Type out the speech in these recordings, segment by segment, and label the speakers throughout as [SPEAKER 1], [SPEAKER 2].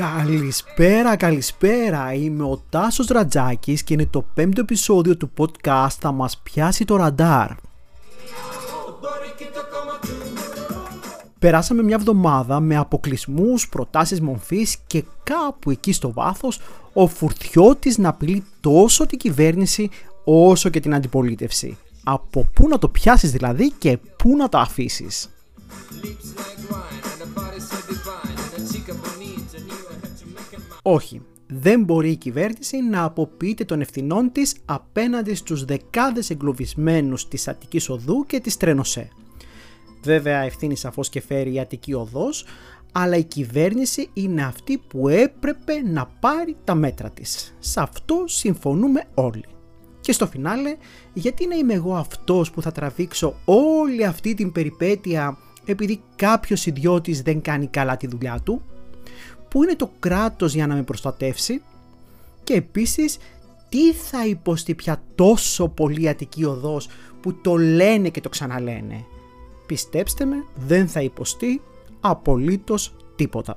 [SPEAKER 1] Καλησπέρα, καλησπέρα. Είμαι ο Τάσος Ρατζάκης και είναι το πέμπτο επεισόδιο του podcast «Θα μας πιάσει το ραντάρ». Περάσαμε μια εβδομάδα με αποκλεισμούς, προτάσεις μορφής και κάπου εκεί στο βάθος ο Φουρτιώτης να απειλεί τόσο την κυβέρνηση όσο και την αντιπολίτευση. Από πού να το πιάσεις δηλαδή και πού να το αφήσεις. Όχι, δεν μπορεί η κυβέρνηση να αποποιείται των ευθυνών της απέναντι στους δεκάδες εγκλωβισμένους της Αττικής Οδού και της Τρενοσέ. Βέβαια ευθύνη σαφώς και φέρει η Αττική Οδός, αλλά η κυβέρνηση είναι αυτή που έπρεπε να πάρει τα μέτρα της. Σε αυτό συμφωνούμε όλοι. Και στο φινάλε, γιατί να είμαι εγώ αυτός που θα τραβήξω όλη αυτή την περιπέτεια επειδή κάποιος ιδιώτης δεν κάνει καλά τη δουλειά του, πού είναι το κράτος για να με προστατεύσει και επίσης τι θα υποστεί πια τόσο πολύ Αττική Οδός που το λένε και το ξαναλένε; Πιστέψτε με, δεν θα υποστεί απολύτως τίποτα.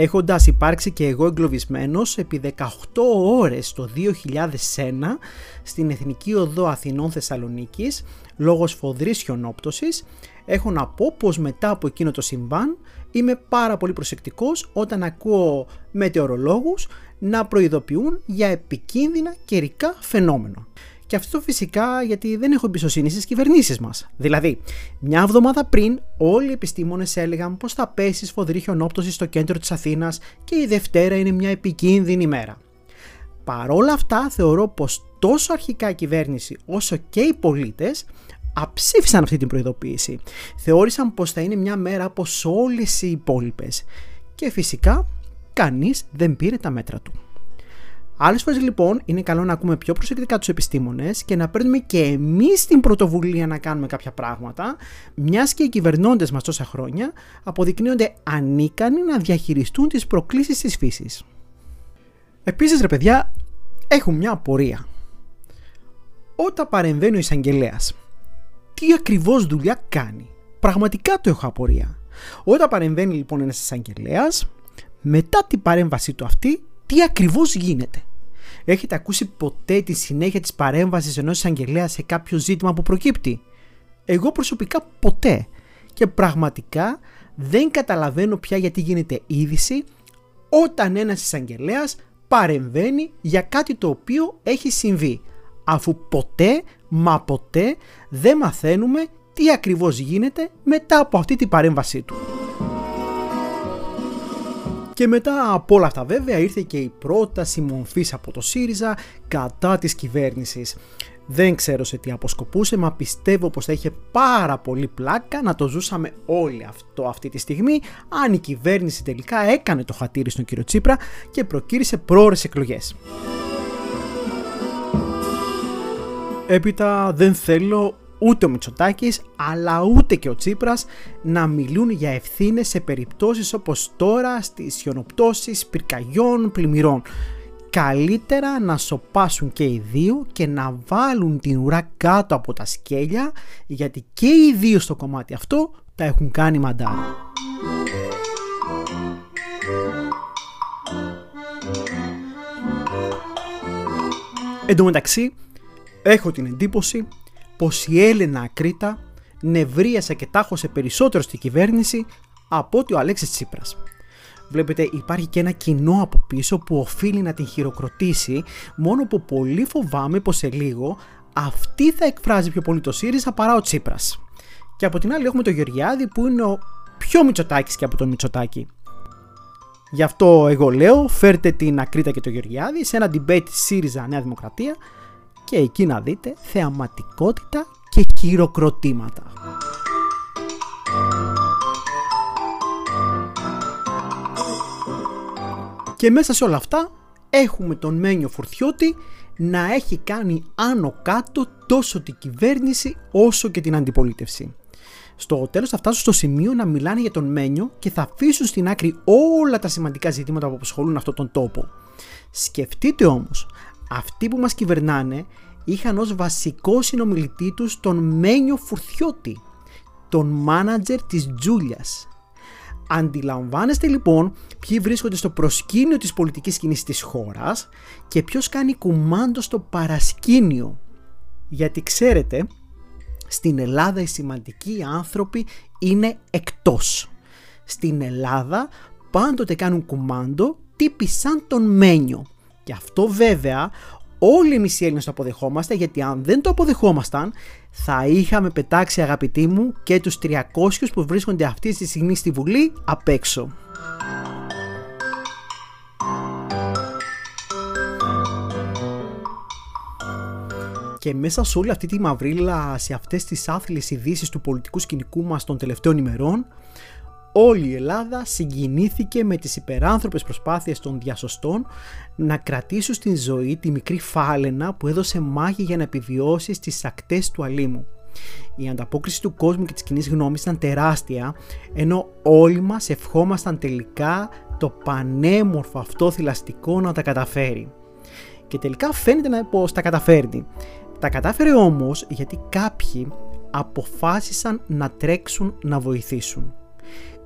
[SPEAKER 1] Έχοντας υπάρξει και εγώ εγκλωβισμένος επί 18 ώρες το 2001 στην Εθνική Οδό Αθηνών Θεσσαλονίκης λόγω σφοδρής χιονόπτωσης, έχω να πω πως μετά από εκείνο το συμβάν είμαι πάρα πολύ προσεκτικός όταν ακούω μετεωρολόγους να προειδοποιούν για επικίνδυνα καιρικά φαινόμενα. Και αυτό φυσικά γιατί δεν έχω εμπιστοσύνη στις κυβερνήσεις μας. Δηλαδή, μια εβδομάδα πριν, όλοι οι επιστήμονες έλεγαν πως θα πέσει σφοδρή χιονόπτωση στο κέντρο της Αθήνας και η Δευτέρα είναι μια επικίνδυνη μέρα. Παρόλα αυτά, θεωρώ πως τόσο αρχικά η κυβέρνηση όσο και οι πολίτες αψήφισαν αυτή την προειδοποίηση. Θεώρησαν πως θα είναι μια μέρα όπως όλες οι υπόλοιπες. Και φυσικά κανείς δεν πήρε τα μέτρα του. Άλλες φορές λοιπόν είναι καλό να ακούμε πιο προσεκτικά τους επιστήμονες και να παίρνουμε και εμείς την πρωτοβουλία να κάνουμε κάποια πράγματα, μιας και οι κυβερνώντες μας τόσα χρόνια αποδεικνύονται ανίκανοι να διαχειριστούν τις προκλήσεις της φύσης. Επίσης, ρε παιδιά, έχουν μια απορία. Όταν παρεμβαίνει ο εισαγγελέας, τι ακριβώς δουλειά κάνει; Πραγματικά το έχω απορία. Όταν παρεμβαίνει λοιπόν ένας εισαγγελέας, μετά την παρέμβασή του αυτή, τι ακριβώς γίνεται; Έχετε ακούσει ποτέ τη συνέχεια της παρέμβασης ενός εισαγγελέα σε κάποιο ζήτημα που προκύπτει; Εγώ προσωπικά ποτέ. Και πραγματικά δεν καταλαβαίνω πια γιατί γίνεται είδηση όταν ένας εισαγγελέας παρεμβαίνει για κάτι το οποίο έχει συμβεί. Αφού ποτέ, μα ποτέ δεν μαθαίνουμε τι ακριβώς γίνεται μετά από αυτή την παρέμβασή του. Και μετά από όλα αυτά βέβαια ήρθε και η πρόταση μορφής από το ΣΥΡΙΖΑ κατά της κυβέρνησης. Δεν ξέρω σε τι αποσκοπούσε, μα πιστεύω πως θα είχε πάρα πολύ πλάκα να το ζούσαμε όλοι αυτό αυτή τη στιγμή, αν η κυβέρνηση τελικά έκανε το χατήρι στον κύριο Τσίπρα και προκύρισε πρόορες εκλογές. Έπειτα δεν θέλω ούτε ο Μητσοτάκης αλλά ούτε και ο Τσίπρας να μιλούν για ευθύνες σε περιπτώσεις όπως τώρα στις χιονοπτώσεις πυρκαγιών πλημμυρών. Καλύτερα να σοπάσουν και οι δύο και να βάλουν την ουρά κάτω από τα σκέλια γιατί και οι δύο στο κομμάτι αυτό τα έχουν κάνει μαντάρα. Εν τω μεταξύ, έχω την εντύπωση πως η Έλενα Ακρίτα νευρίασε και τάχωσε περισσότερο στη κυβέρνηση από ότι ο Αλέξης Τσίπρας. Βλέπετε υπάρχει και ένα κοινό από πίσω που οφείλει να την χειροκροτήσει μόνο που πολύ φοβάμαι πως σε λίγο αυτή θα εκφράζει πιο πολύ το ΣΥΡΙΖΑ παρά ο Τσίπρας. Και από την άλλη έχουμε τον Γεωργιάδη που είναι ο πιο Μητσοτάκης και από τον Μητσοτάκη. Γι' αυτό εγώ λέω φέρτε την Ακρίτα και τον Γεωργιάδη σε ένα debate ΣΥΡΙΖΑ Νέα Δημοκρατία και εκεί να δείτε θεαματικότητα και χειροκροτήματα. Και μέσα σε όλα αυτά έχουμε τον Μένιο Φουρτιώτη να έχει κάνει άνω κάτω τόσο την κυβέρνηση όσο και την αντιπολίτευση. Στο τέλος θα φτάσουν στο σημείο να μιλάνε για τον Μένιο και θα αφήσουν στην άκρη όλα τα σημαντικά ζητήματα που απασχολούν αυτόν τον τόπο. Σκεφτείτε όμως, αυτοί που μας κυβερνάνε είχαν ως βασικό συνομιλητή τους τον Μένιο Φουρθιώτη, τον μάνατζερ της Τζούλιας. Αντιλαμβάνεστε λοιπόν ποιοι βρίσκονται στο προσκήνιο της πολιτικής σκηνής της χώρας και ποιος κάνει κουμάντο στο παρασκήνιο. Γιατί ξέρετε, στην Ελλάδα οι σημαντικοί άνθρωποι είναι εκτός. Στην Ελλάδα πάντοτε κάνουν κουμάντο τύποι σαν τον Μένιο. Και αυτό βέβαια όλοι εμείς οι Έλληνες το αποδεχόμαστε γιατί αν δεν το αποδεχόμασταν θα είχαμε πετάξει αγαπητοί μου και τους 300 που βρίσκονται αυτή τη στιγμή στη Βουλή απ' έξω. Και μέσα σε όλη αυτή τη μαυρίλα, σε αυτές τις άθλιες ειδήσεις του πολιτικού σκηνικού μας των τελευταίων ημερών, όλη η Ελλάδα συγκινήθηκε με τις υπεράνθρωπες προσπάθειες των διασωστών να κρατήσουν στην ζωή τη μικρή φάλαινα που έδωσε μάχη για να επιβιώσει στις ακτές του αλήμου. Η ανταπόκριση του κόσμου και της κοινής γνώμης ήταν τεράστια, ενώ όλοι μας ευχόμασταν τελικά το πανέμορφο αυτό θηλαστικό να τα καταφέρει. Και τελικά φαίνεται να πως τα καταφέρνει. Τα κατάφερε όμως γιατί κάποιοι αποφάσισαν να τρέξουν να βοηθήσουν.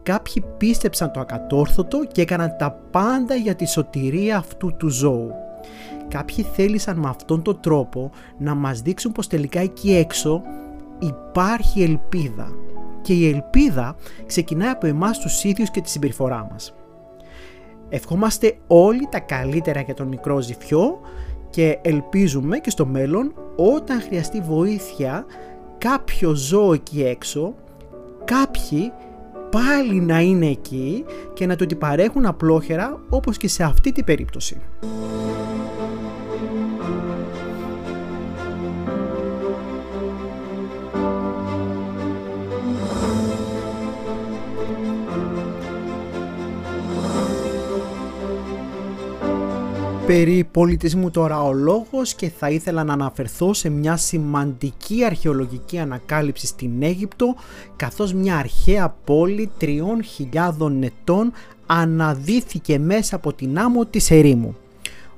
[SPEAKER 1] Κάποιοι πίστεψαν το ακατόρθωτο και έκαναν τα πάντα για τη σωτηρία αυτού του ζώου. Κάποιοι θέλησαν με αυτόν τον τρόπο να μας δείξουν πως τελικά εκεί έξω υπάρχει ελπίδα. Και η ελπίδα ξεκινάει από εμάς τους ίδιους και τη συμπεριφορά μας. Ευχόμαστε όλοι τα καλύτερα για τον μικρό ζυφιό και ελπίζουμε και στο μέλλον όταν χρειαστεί βοήθεια κάποιο ζώο εκεί έξω κάποιοι πάλι να είναι εκεί και να του την παρέχουν απλόχερα όπως και σε αυτή την περίπτωση. Περί πολιτισμού τώρα ο λόγος και θα ήθελα να αναφερθώ σε μια σημαντική αρχαιολογική ανακάλυψη στην Αίγυπτο καθώς μια αρχαία πόλη 3.000 ετών αναδύθηκε μέσα από την άμμο της ερήμου.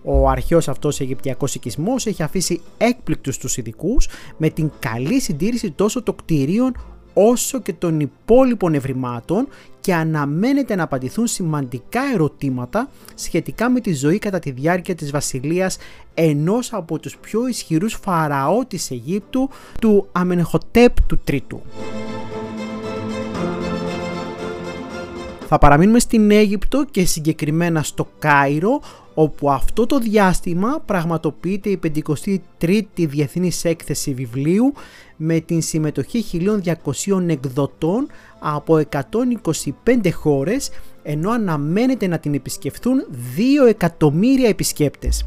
[SPEAKER 1] Ο αρχαίος αυτός Αιγυπτιακός οικισμός έχει αφήσει έκπληκτους τους ειδικούς με την καλή συντήρηση τόσο των κτηρίων όσο και των υπόλοιπων ευρημάτων και αναμένεται να απαντηθούν σημαντικά ερωτήματα σχετικά με τη ζωή κατά τη διάρκεια της βασιλείας ενός από τους πιο ισχυρούς φαραώ της Αιγύπτου, του Αμενχοτέπ του Τρίτου. Θα παραμείνουμε στην Αίγυπτο και συγκεκριμένα στο Κάιρο όπου αυτό το διάστημα πραγματοποιείται η 53η Διεθνής Έκθεση Βιβλίου με την συμμετοχή 1.200 εκδοτών από 125 χώρες ενώ αναμένεται να την επισκεφθούν 2 εκατομμύρια επισκέπτες.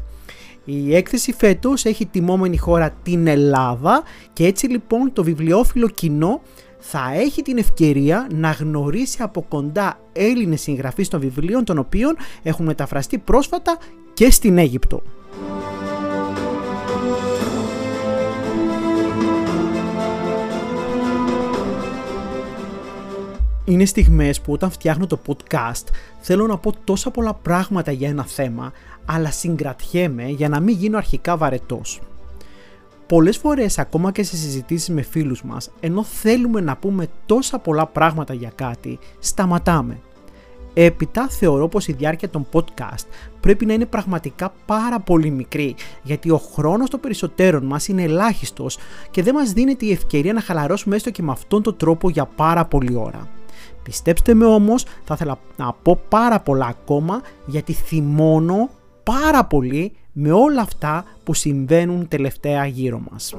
[SPEAKER 1] Η έκθεση φέτος έχει τιμόμενη χώρα την Ελλάδα και έτσι λοιπόν το βιβλιόφιλο κοινό θα έχει την ευκαιρία να γνωρίσει από κοντά Έλληνες συγγραφείς των βιβλίων των οποίων έχουν μεταφραστεί πρόσφατα και στην Αίγυπτο. Είναι στιγμές που όταν φτιάχνω το podcast θέλω να πω τόσα πολλά πράγματα για ένα θέμα αλλά συγκρατιέμαι για να μην γίνω αρχικά βαρετός. Πολλές φορές ακόμα και σε συζητήσεις με φίλους μας, ενώ θέλουμε να πούμε τόσα πολλά πράγματα για κάτι, σταματάμε. Έπειτα θεωρώ πως η διάρκεια των podcast πρέπει να είναι πραγματικά πάρα πολύ μικρή γιατί ο χρόνος των περισσότερων μας είναι ελάχιστος και δεν μας δίνεται η ευκαιρία να χαλαρώσουμε έστω και με αυτόν τον τρόπο για πάρα πολλή ώρα. Πιστέψτε με όμως θα ήθελα να πω πάρα πολλά ακόμα γιατί θυμώνω πάρα πολύ με όλα αυτά που συμβαίνουν τελευταία γύρω μας.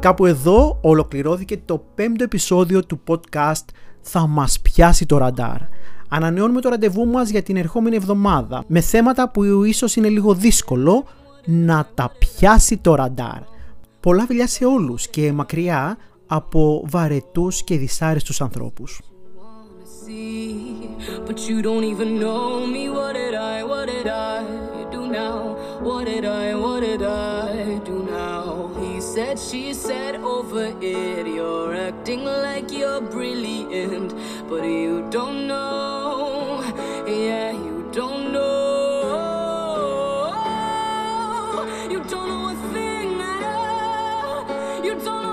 [SPEAKER 1] Κάπου εδώ ολοκληρώθηκε το πέμπτο επεισόδιο του podcast «Θα μας πιάσει το ραντάρ». Ανανεώνουμε το ραντεβού μας για την ερχόμενη εβδομάδα με θέματα που ίσως είναι λίγο δύσκολο να τα πιάσει το ραντάρ. Πολλά φιλιά σε όλους και μακριά από βαρετούς και δυσάρεστους ανθρώπους. see. But you don't even know me. What did I, what did I do now? What did I, what did I do now? He said, she said, over it. You're acting like you're brilliant, but
[SPEAKER 2] you don't know. Yeah, you don't know. You don't know a thing at all.
[SPEAKER 1] You don't know.